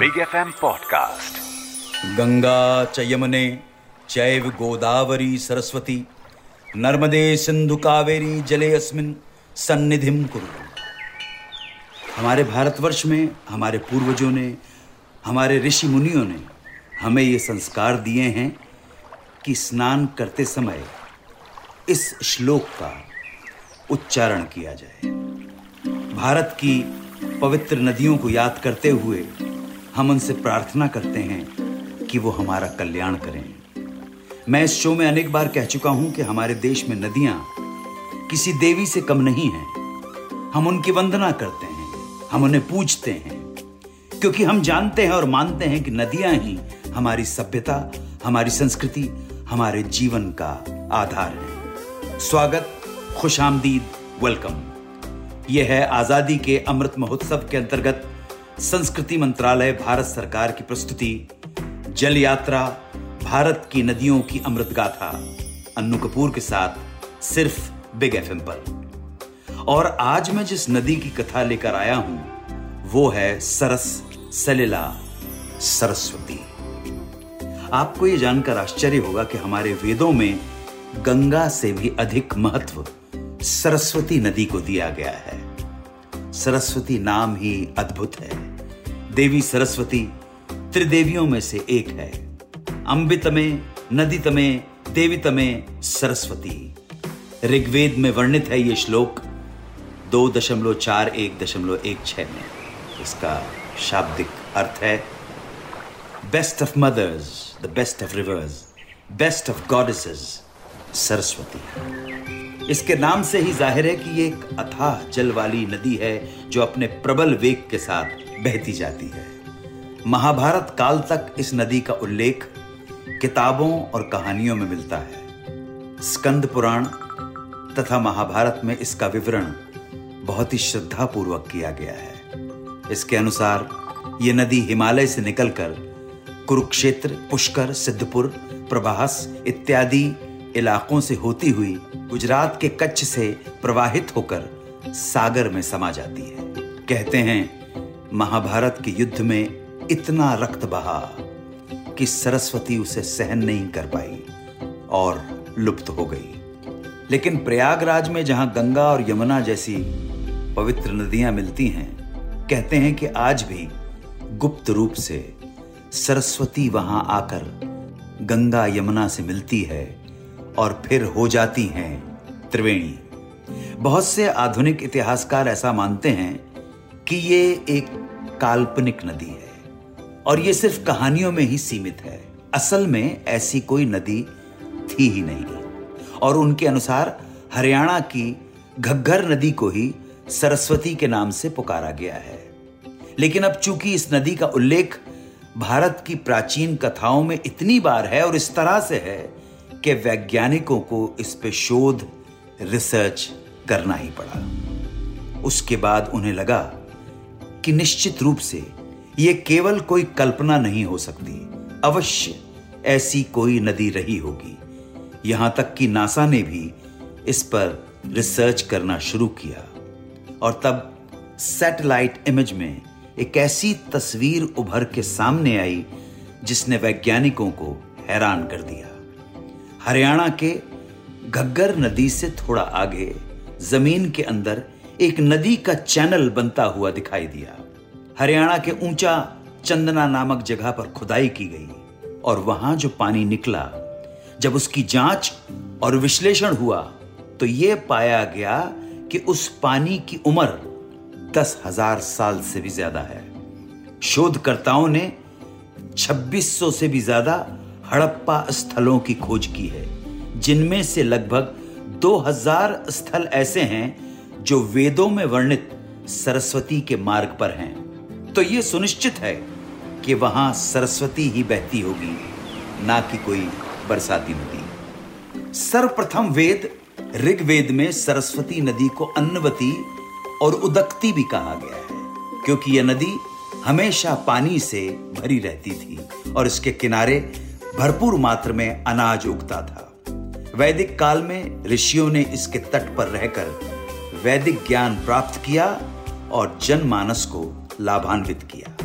Big F M podcast Ganga च यमुने चैव गोदावरी सरस्वती, नर्मदे सिंधु कावेरी जले अस्मिन सन्निधिम कुरु। हमारे भारतवर्ष में, हमारे पूर्वजों ने, हमारे ऋषि मुनियों ने हमें ये संस्कार दिए हैं कि स्नान करते समय इस श्लोक का उच्चारण किया जाए। भारत की पवित्र नदियों को याद करते हुए हम उनसे प्रार्थना करते हैं कि वो हमारा कल्याण करें। मैं इस शो में अनेक बार कह चुका हूँ कि हमारे देश में नदियाँ किसी देवी से कम नहीं हैं। हम उनकी वंदना करते हैं, हम उन्हें पूजते हैं, क्योंकि हम जानते हैं और मानते हैं कि नदियाँ ही हमारी सभ्यता, हमारी संस्कृति, हमारे जीवन का आधार है। स्वागत, खुश आमदीद, वेलकम। यह है आज़ादी के अमृत महोत्सव के अंतर्गत संस्कृति मंत्रालय, भारत सरकार की प्रस्तुति जल यात्रा भारत की नदियों की अमृत गाथा अन्नू कपूर के साथ सिर्फ़ बिग एफ़ पर। और आज मैं जिस नदी की कथा लेकर आया हूँ, वो है सरस सलिला सरस्वती। आपको यह जानकर आश्चर्य होगा कि हमारे वेदों में गंगा से भी अधिक महत्व सरस्वती नदी को दिया गया है। सरस्वती नाम ही अद्भुत है। देवी सरस्वती त्रिदेवियों में से एक है। अम्बित में नदी में देवी में सरस्वती। ऋग्वेद में वर्णित है ये श्लोक दो दशमलव चार एक दशमलव एक छ में। इसका शाब्दिक अर्थ है best of mothers the best of rivers best of goddesses Saraswati इसके नाम से ही ज़ाहिर है कि ये एक अथाह जल वाली नदी है जो अपने प्रबल वेग के साथ बहती जाती है। महाभारत काल तक इस नदी का उल्लेख किताबों और कहानियों में मिलता है। स्कंद पुराण तथा महाभारत में इसका विवरण बहुत ही श्रद्धा पूर्वक किया गया है। इसके अनुसार ये नदी हिमालय से निकलकर कुरुक्षेत्र, पुष्कर, सिद्धपुर, प्रभास इत्यादि इलाकों से होती हुई गुजरात के कच्छ से प्रवाहित होकर सागर में समा जाती है। कहते हैं, महाभारत के युद्ध में इतना रक्त बहा कि सरस्वती उसे सहन नहीं कर पाई और लुप्त हो गई। लेकिन प्रयागराज में जहाँ गंगा और यमुना जैसी पवित्र नदियाँ मिलती हैं, कहते हैं कि आज भी गुप्त रूप से सरस्वती वहाँ आकर गंगा यमुना से मिलती है। और फिर हो जाती हैं। त्रिवेणी। बहुत से आधुनिक इतिहासकार ऐसा मानते हैं कि ये एक काल्पनिक नदी है और ये सिर्फ़ कहानियों में ही सीमित है। असल में ऐसी कोई नदी थी ही नहीं और उनके अनुसार हरियाणा की घग्घर नदी को ही सरस्वती के नाम से पुकारा गया है। लेकिन अब चूँकि इस नदी का उल्लेख भारत की प्राचीन कथाओं में इतनी बार है और इस तरह से है कि वैज्ञानिकों को इस पे शोध, रिसर्च करना ही पड़ा। उसके बाद उन्हें लगा कि निश्चित रूप से यह केवल कोई कल्पना नहीं हो सकती। अवश्य ऐसी कोई नदी रही होगी। यहाँ तक कि नासा ने भी इस पर रिसर्च करना शुरू किया। और तब सैटेलाइट इमेज में एक ऐसी तस्वीर उभर के सामने आई जिसने वैज्ञानिकों को हैरान कर दिया। हरियाणा के घग्गर नदी से थोड़ा आगे, ज़मीन के अंदर एक नदी का चैनल बनता हुआ दिखाई दिया। हरियाणा के ऊँचा चंदना नामक जगह पर खुदाई की गई और वहाँ जो पानी निकला, जब उसकी जाँच और विश्लेषण हुआ तो यह पाया गया कि उस पानी की उम्र दस हज़ार साल से भी ज़्यादा है। शोधकर्ताओं ने 2600 से भी ज़्यादा हड़प्पा स्थलों की खोज की है, जिनमें से लगभग 2000 स्थल ऐसे हैं जो वेदों में वर्णित सरस्वती के मार्ग पर हैं। तो यह सुनिश्चित है कि वहाँ सरस्वती ही बहती होगी, ना कि कोई बरसाती नदी। सर्वप्रथम वेद, ऋग्वेद में सरस्वती नदी को अन्नवती और उदकती भी कहा गया है, क्योंकि यह नदी हमेशा पानी से भरी रहती थी और इसके किनारे भरपूर मात्र में अनाज उगता था। वैदिक काल में ऋषियों ने इसके तट पर रहकर वैदिक ज्ञान प्राप्त किया और जनमानस को लाभान्वित किया।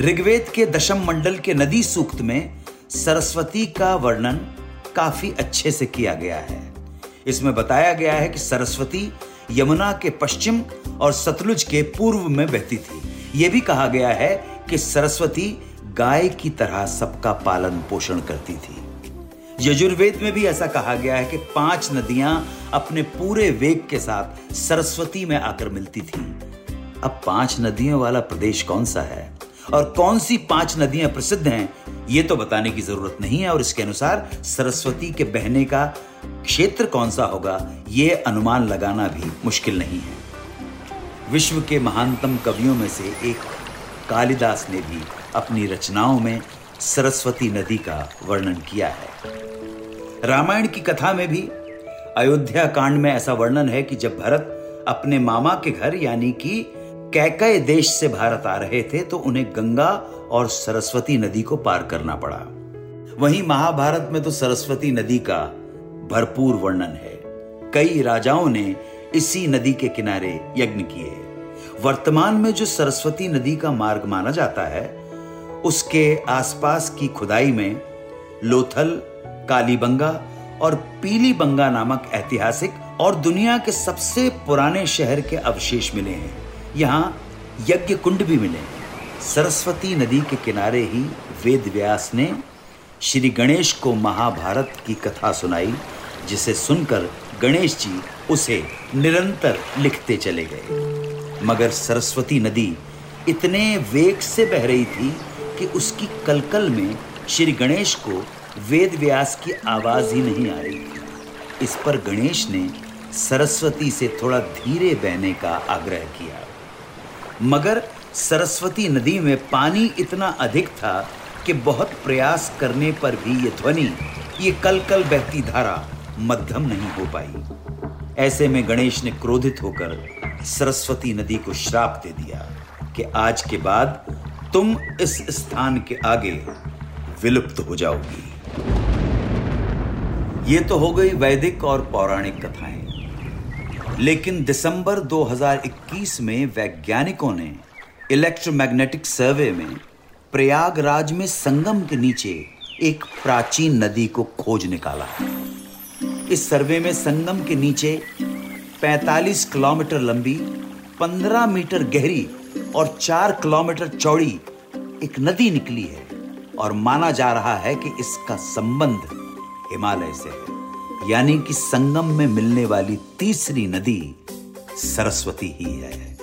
ऋग्वेद के दशम मंडल के नदी सूक्त में सरस्वती का वर्णन काफ़ी अच्छे से किया गया है। इसमें बताया गया है कि सरस्वती यमुना के पश्चिम और सतलुज के पूर्व में बहती थी। यह भी कहा गया है कि सरस्वती गाय की तरह सबका पालन पोषण करती थी। यजुर्वेद में भी ऐसा कहा गया है कि पाँच नदियाँ अपने पूरे वेग के साथ सरस्वती में आकर मिलती थी। अब पाँच नदियों वाला प्रदेश कौन सा है? और कौन सी पाँच नदियाँ प्रसिद्ध हैं, ये तो बताने की ज़रूरत नहीं है, और इसके अनुसार सरस्वती के बहने का क्षेत्र कौन सा होगा, ये अनुमान लगाना भी मुश्किल नहीं है। विश्व के महानतम कवियों में से एक कालिदास ने भी अपनी रचनाओं में सरस्वती नदी का वर्णन किया है। रामायण की कथा में भी अयोध्या कांड में ऐसा वर्णन है कि जब भरत अपने मामा के घर, यानी कि कैकय देश से भारत आ रहे थे तो उन्हें गंगा और सरस्वती नदी को पार करना पड़ा। वहीं महाभारत में तो सरस्वती नदी का भरपूर वर्णन है। कई राजाओं ने इसी नदी के किनारे यज्ञ किए। वर्तमान में जो सरस्वती नदी का मार्ग माना जाता है उसके आसपास की खुदाई में लोथल, कालीबंगा और पीली बंगा नामक ऐतिहासिक और दुनिया के सबसे पुराने शहर के अवशेष मिले हैं। यहाँ यज्ञ कुंड भी मिले सरस्वती नदी के किनारे ही वेद व्यास ने श्री गणेश को महाभारत की कथा सुनाई, जिसे सुनकर गणेश जी उसे निरंतर लिखते चले गए। मगर सरस्वती नदी इतने वेग से बह रही थी कि उसकी कलकल में श्री गणेश को वेद व्यास की आवाज़ ही नहीं आ रही थी। इस पर गणेश ने सरस्वती से थोड़ा धीरे बहने का आग्रह किया। मगर सरस्वती नदी में पानी इतना अधिक था कि बहुत प्रयास करने पर भी ये ध्वनि, ये कल कल बहती धारा मध्यम नहीं हो पाई। ऐसे में गणेश ने क्रोधित होकर सरस्वती नदी को श्राप दे दिया कि आज के बाद तुम इस स्थान के आगे विलुप्त हो जाओगी। ये तो हो गई वैदिक और पौराणिक कथाएँ। लेकिन दिसंबर 2021 में वैज्ञानिकों ने इलेक्ट्रोमैग्नेटिक सर्वे में प्रयागराज में संगम के नीचे एक प्राचीन नदी को खोज निकाला। इस सर्वे में संगम के नीचे 45 किलोमीटर लंबी 15 मीटर गहरी और चार किलोमीटर चौड़ी एक नदी निकली है और माना जा रहा है कि इसका संबंध हिमालय से है। यानी कि संगम में मिलने वाली तीसरी नदी सरस्वती ही है।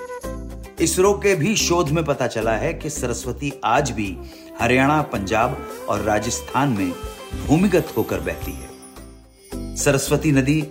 इसरो के भी शोध में पता चला है कि सरस्वती आज भी हरियाणा, पंजाब और राजस्थान में भूमिगत होकर बहती है। सरस्वती नदी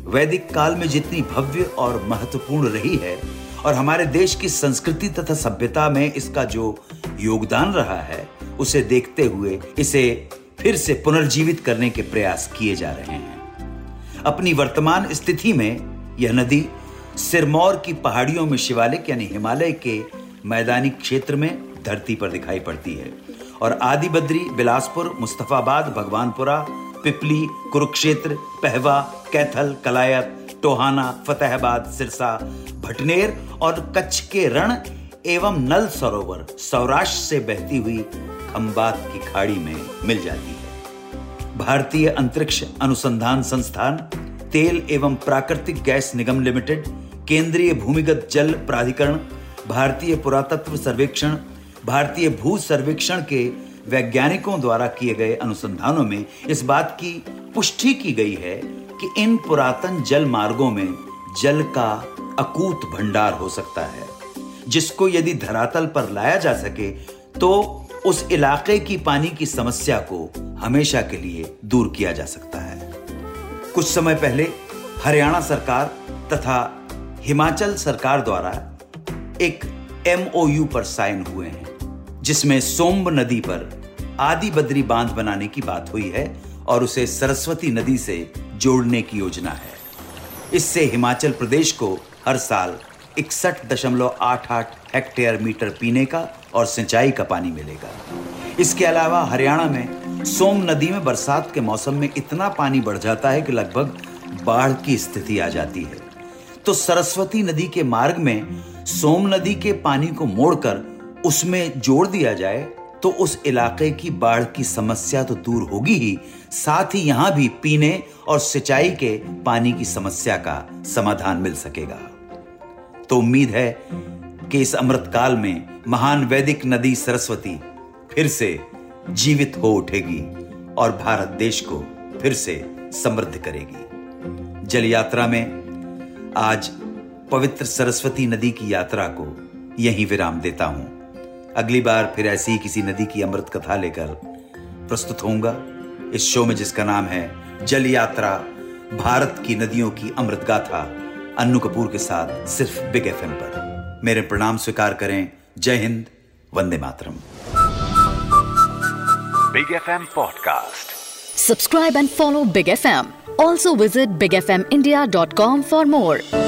वैदिक काल में जितनी भव्य और महत्वपूर्ण रही है और हमारे देश की संस्कृति तथा सभ्यता में इसका जो योगदान रहा है, उसे देखते हुए इसे फिर से पुनर्जीवित करने के प्रयास किए जा रहे हैं। अपनी वर्तमान स्थिति में यह नदी सिरमौर की पहाड़ियों में शिवालिक यानी हिमालय के मैदानी क्षेत्र में धरती पर दिखाई पड़ती है और आदि बद्री बिलासपुर, मुस्तफाबाद, भगवानपुरा, पिपली, कुरुक्षेत्र, पहवा, कैथल, कलायत टोहाना, फतेहाबाद, सिरसा, भटनेर और कच्छ के रण एवं नल सरोवर सौराष्ट्र से बहती हुई खंबात की खाड़ी में मिल जाती है। भारतीय अंतरिक्ष अनुसंधान संस्थान, तेल एवं प्राकृतिक गैस निगम लिमिटेड, केंद्रीय भूमिगत जल प्राधिकरण, भारतीय पुरातत्व सर्वेक्षण, भारतीय भू सर्वेक्षण के वैज्ञानिकों द्वारा किए गए अनुसंधानों में इस बात की पुष्टि की गई है कि इन पुरातन जल मार्गों में जल का अकूत भंडार हो सकता है। जिसको यदि धरातल पर लाया जा सके तो उस इलाके की पानी की समस्या को हमेशा के लिए दूर किया जा सकता है। कुछ समय पहले हरियाणा सरकार तथा हिमाचल सरकार द्वारा एक एमओयू पर साइन हुए हैं, जिसमें सोम्ब नदी पर आदि बद्री बाँध बनाने की बात हुई है और उसे सरस्वती नदी से जोड़ने की योजना है। इससे हिमाचल प्रदेश को हर साल इकसठ दशमलव आठ आठ हेक्टेयर मीटर पीने का और सिंचाई का पानी मिलेगा। इसके अलावा हरियाणा में सोम नदी में बरसात के मौसम में इतना पानी बढ़ जाता है कि लगभग बाढ़ की स्थिति आ जाती है। तो सरस्वती नदी के मार्ग में सोम नदी के पानी को मोड़कर उसमें जोड़ दिया जाए तो उस इलाके की बाढ़ की समस्या तो दूर होगी ही। साथ ही यहाँ भी पीने और सिंचाई के पानी की समस्या का समाधान मिल सकेगा। तो उम्मीद है कि इस अमृतकाल में महान वैदिक नदी सरस्वती फिर से जीवित हो उठेगी और भारत देश को फिर से समृद्ध करेगी। जल यात्रा में आज पवित्र सरस्वती नदी की यात्रा को यहीं विराम देता हूँ। अगली बार फिर ऐसी ही किसी नदी की अमृत कथा लेकर प्रस्तुत होऊँगा। इस शो में जिसका नाम है जल यात्रा भारत की नदियों की अमृत गाथा अन्नू कपूर के साथ सिर्फ़ बिग एफएम पर। मेरे प्रणाम स्वीकार करें। जय हिंद वंदे मातरम। Big F M podcast subscribe and follow big F M also visit big F M India dot com for more.